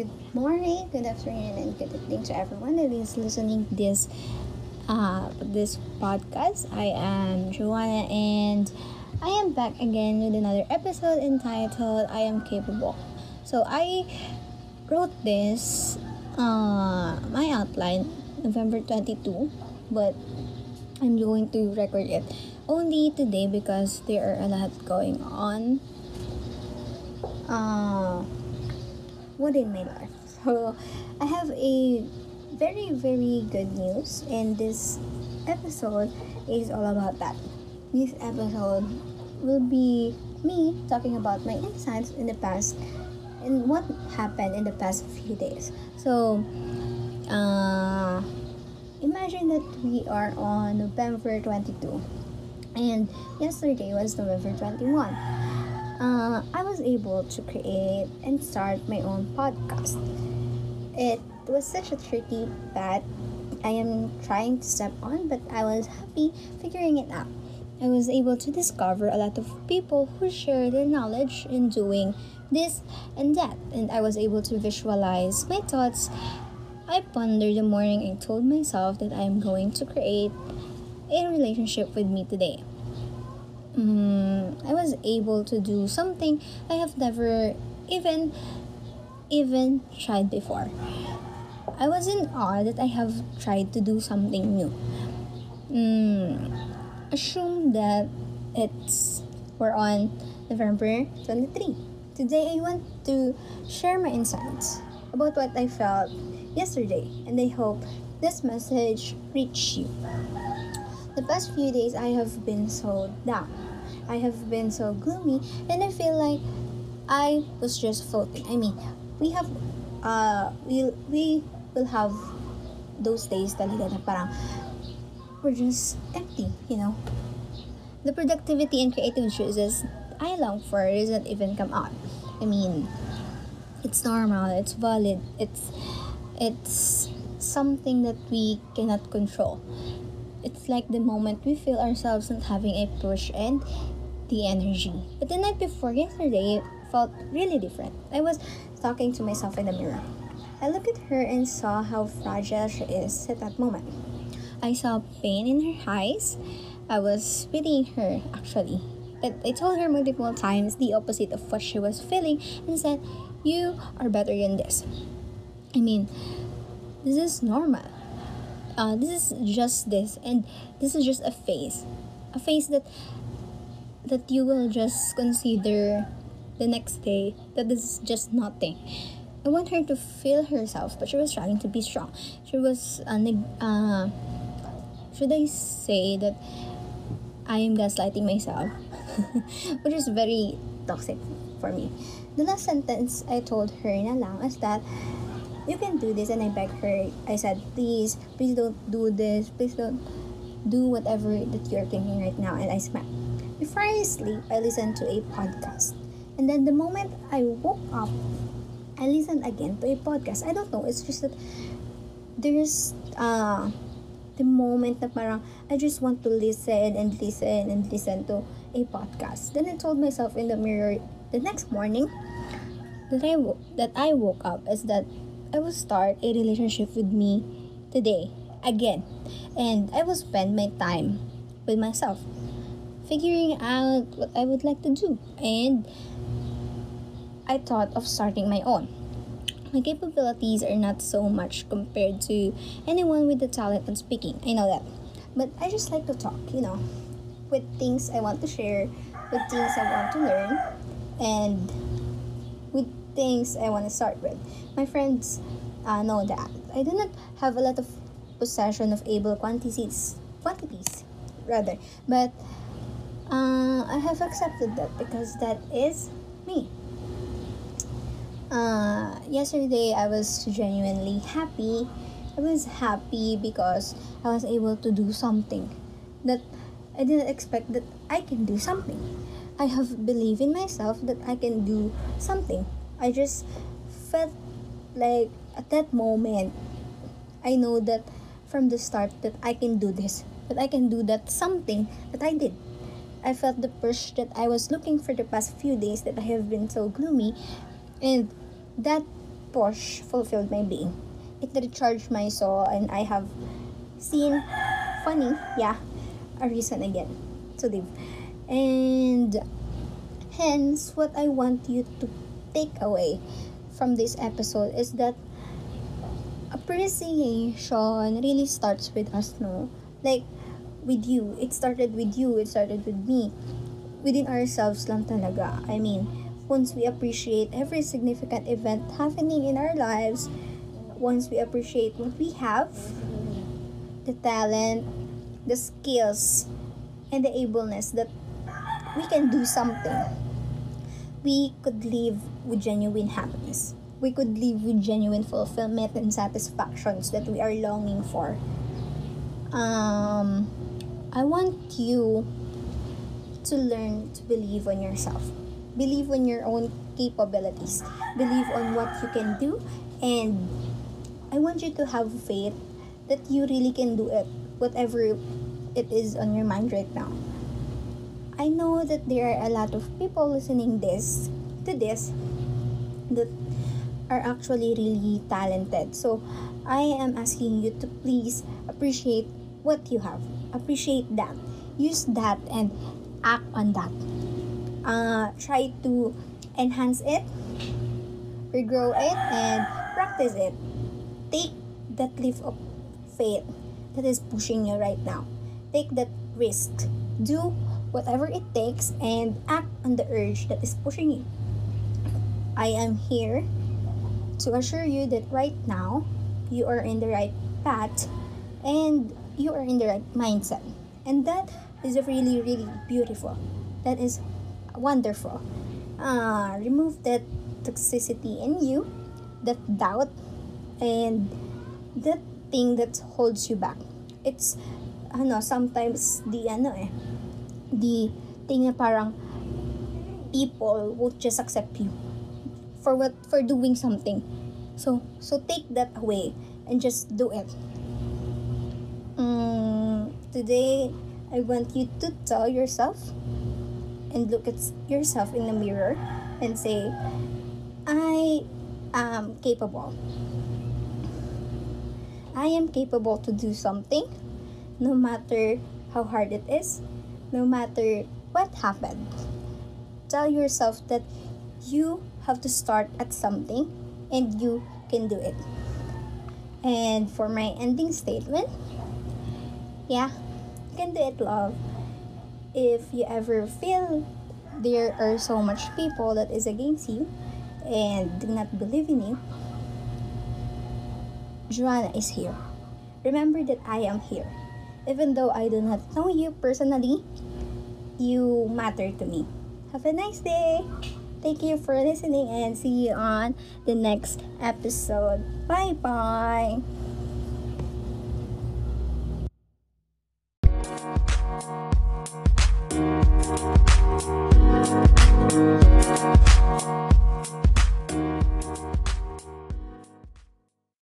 good morning, good afternoon, and good evening to everyone that is listening this uh, this podcast. I am Joanna, and I am back again with another episode entitled "I Am Capable." So I wrote this uh, my outline November twenty two, but I'm going to record it only today because there are a lot going on. Uh, what in my life. So I have a very very good news and this episode is all about that. This episode will be me talking about my insights in the past and what happened in the past few days. So uh imagine that we are on November 22 and yesterday was November 21 uh, I was able to create and start my own podcast. It was such a tricky path I am trying to step on, but I was happy figuring it out. I was able to discover a lot of people who share their knowledge in doing this and that, and I was able to visualize my thoughts. I pondered the morning and told myself that I am going to create a relationship with me today um, I was able to do something I have never even even tried before. I was in awe that I have tried to do something new. Mm, assume that it's we're on November 23. Today I want to share my insights about what I felt yesterday and I hope this message reach you. The past few days I have been so down. I have been so gloomy and I feel like I was just floating. I mean, we have uh we we will have those days talaga na parang we're just empty, you know. The productivity and creative juices I long for doesn't even come out. I mean, it's normal, it's valid, it's it's something that we cannot control it's like the moment we feel ourselves not having a push and the energy. But the night before yesterday felt really different. I was talking to myself in the mirror. I looked at her and saw how fragile she is at that moment. I saw pain in her eyes. I was pitying her, actually. But I told her multiple times the opposite of what she was feeling and said, You are better than this. I mean, this is normal uh, this is just this and this is just a phase. A phase that that you will just consider the next day that this is just nothing. I want her to feel herself but she was trying to be strong. She was uh, uh should i say that i am gaslighting myself? Which is very toxic for me. The last sentence i told her na lang is that you can do this. And i begged her. I said please please don't do this. Please don't do whatever that you're thinking right now. And i smiled before i sleep i listened to a podcast. And then the moment i woke up i listened again to a podcast. I don't know. It's just that there's uh the moment that parang I just want to listen and listen and listen to a podcast. Then I told myself in the mirror the next morning that I that I woke up is that I will start a relationship with me today again. And I will spend my time with myself, figuring out what I would like to do. And I thought of starting my own. My capabilities are not so much compared to anyone with the talent on speaking. I know that. But I just like to talk, you know, with things I want to share, with things I want to learn, and with things I want to start with. My friends uh, know that. I do not have a lot of possession of able quantities, quantities rather, but uh, I have accepted that because that is me. Uh, yesterday I was genuinely happy. I was happy because I was able to do something that I didn't expect that I can do something. I have believed in myself that I can do something I just felt like at that moment, I know that from the start that I can do this, that I can do that something that I did. I felt the push that I was looking for the past few days that I have been so gloomy, and that push fulfilled my being. It recharged my soul, and I have seen funny, yeah, a reason again to live. And hence, what I want you to take away from this episode is that appreciation really starts with us, no? Like, with you. It started with you. It started with me. Within ourselves lang talaga. I mean, once we appreciate every significant event happening in our lives, once we appreciate what we have, the talent, the skills, and the ableness that we can do something, we could live with genuine happiness. We could live with genuine fulfillment and satisfactions that we are longing for. Um, I want you to learn to believe on yourself. Believe on your own capabilities. Believe on what you can do. And I want you to have faith that you really can do it, whatever it is on your mind right now. I know that there are a lot of people listening this to this that are actually really talented. So I am asking you to please appreciate what you have. Appreciate that. Use that and act on that. Uh, try to enhance it regrow it and practice it. Take that leap of faith that is pushing you right now. Take that risk. Do whatever it takes and act on the urge that is pushing you i am here to assure you that right now you are in the right path and you are in the right mindset. And that is really, really beautiful. That is wonderful. Uh, remove that toxicity in you, that doubt, and that thing that holds you back. It's, ano, sometimes the, ano eh, the thing na parang people won't just accept you for what, for doing something. So, so take that away and just do it um, today I want you to tell yourself and look at yourself in the mirror and say, I am capable. I am capable to do something no matter how hard it is, no matter what happened. Tell yourself that you have to start at something and you can do it. And for my ending statement, yeah, you can do it, love. If you ever feel there are so much people that is against you and do not believe in you, Joanna is here. Remember that I am here. Even though I do not know you personally, you matter to me. Have a nice day. Thank you for listening and see you on the next episode. Bye bye.